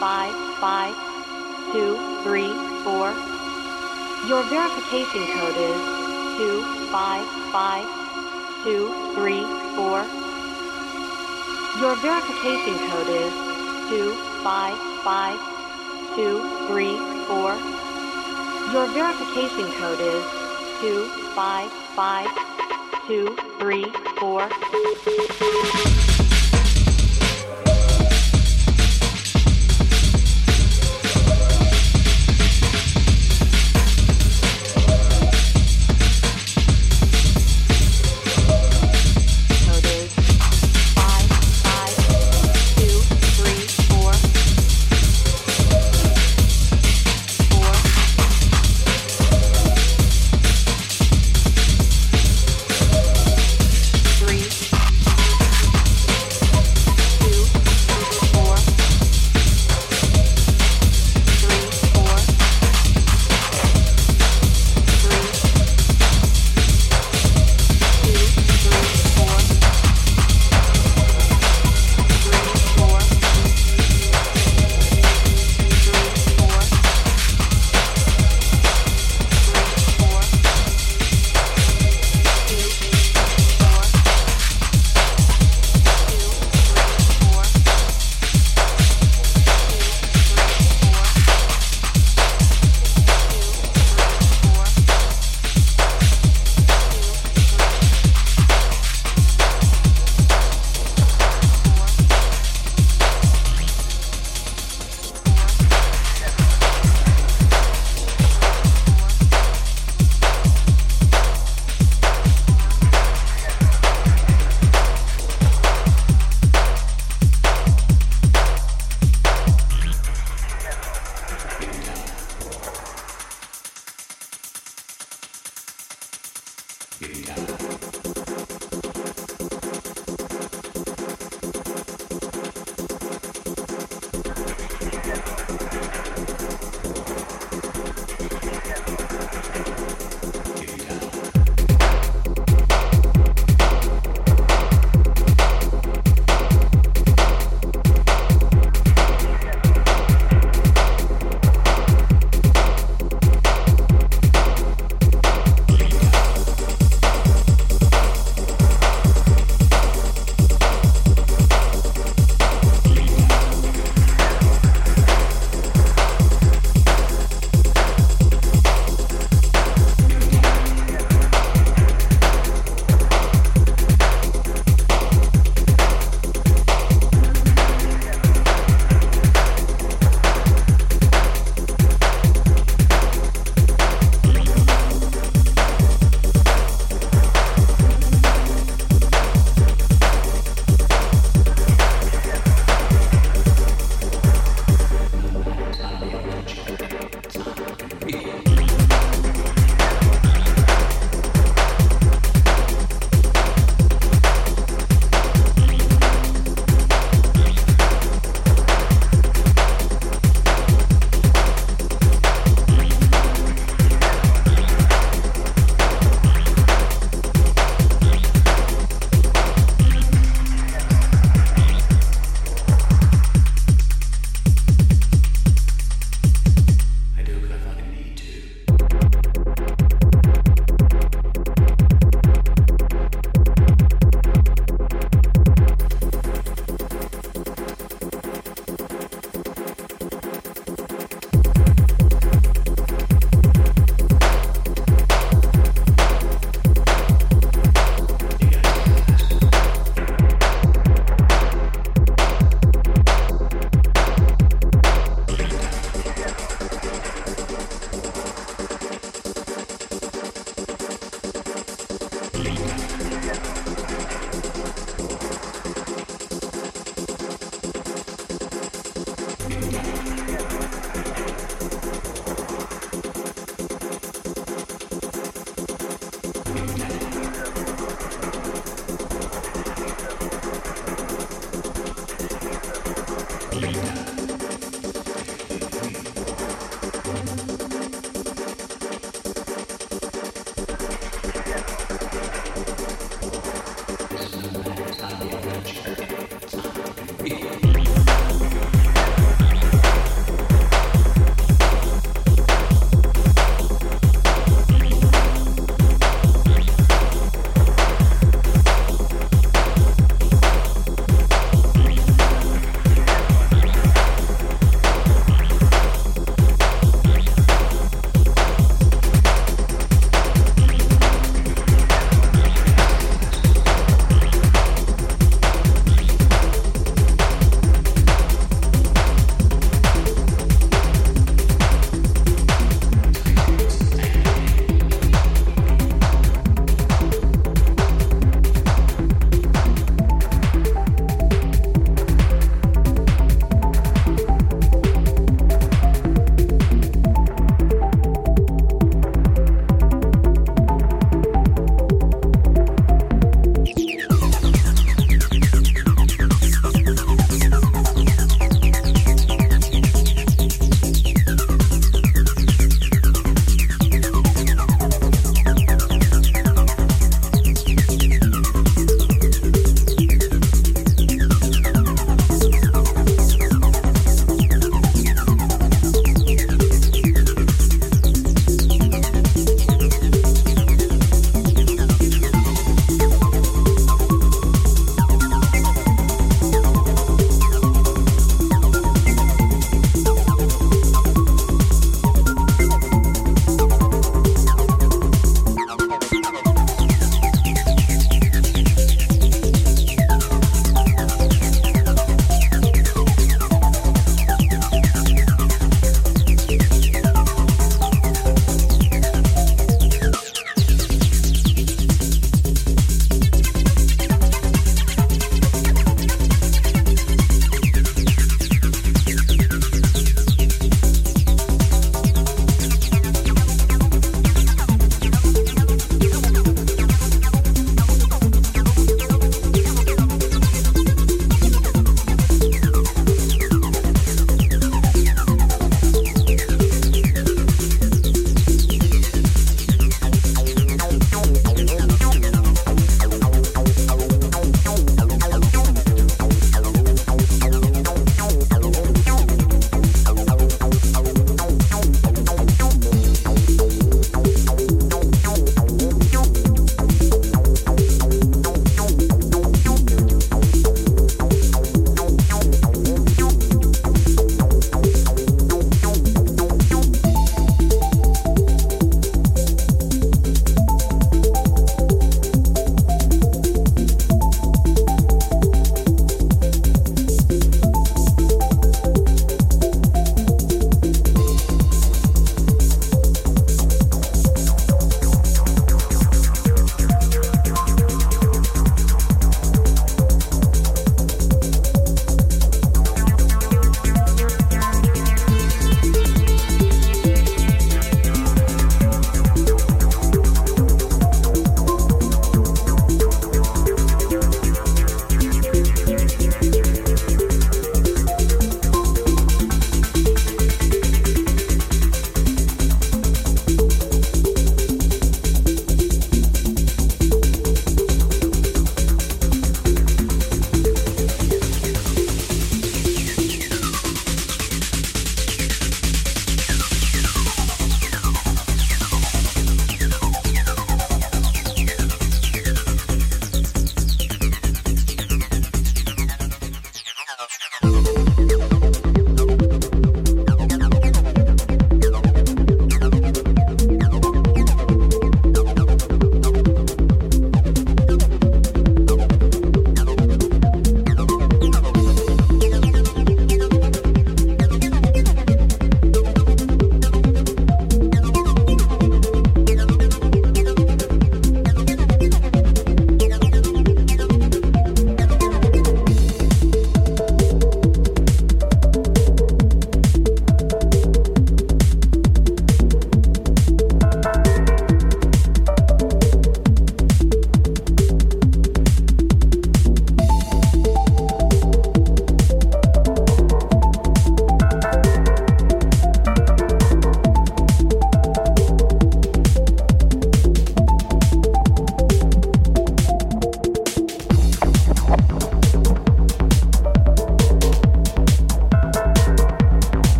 five five two three four. Your verification code is two five five two three four. Your verification code is two five five two three four. Your verification code is two five five two three four.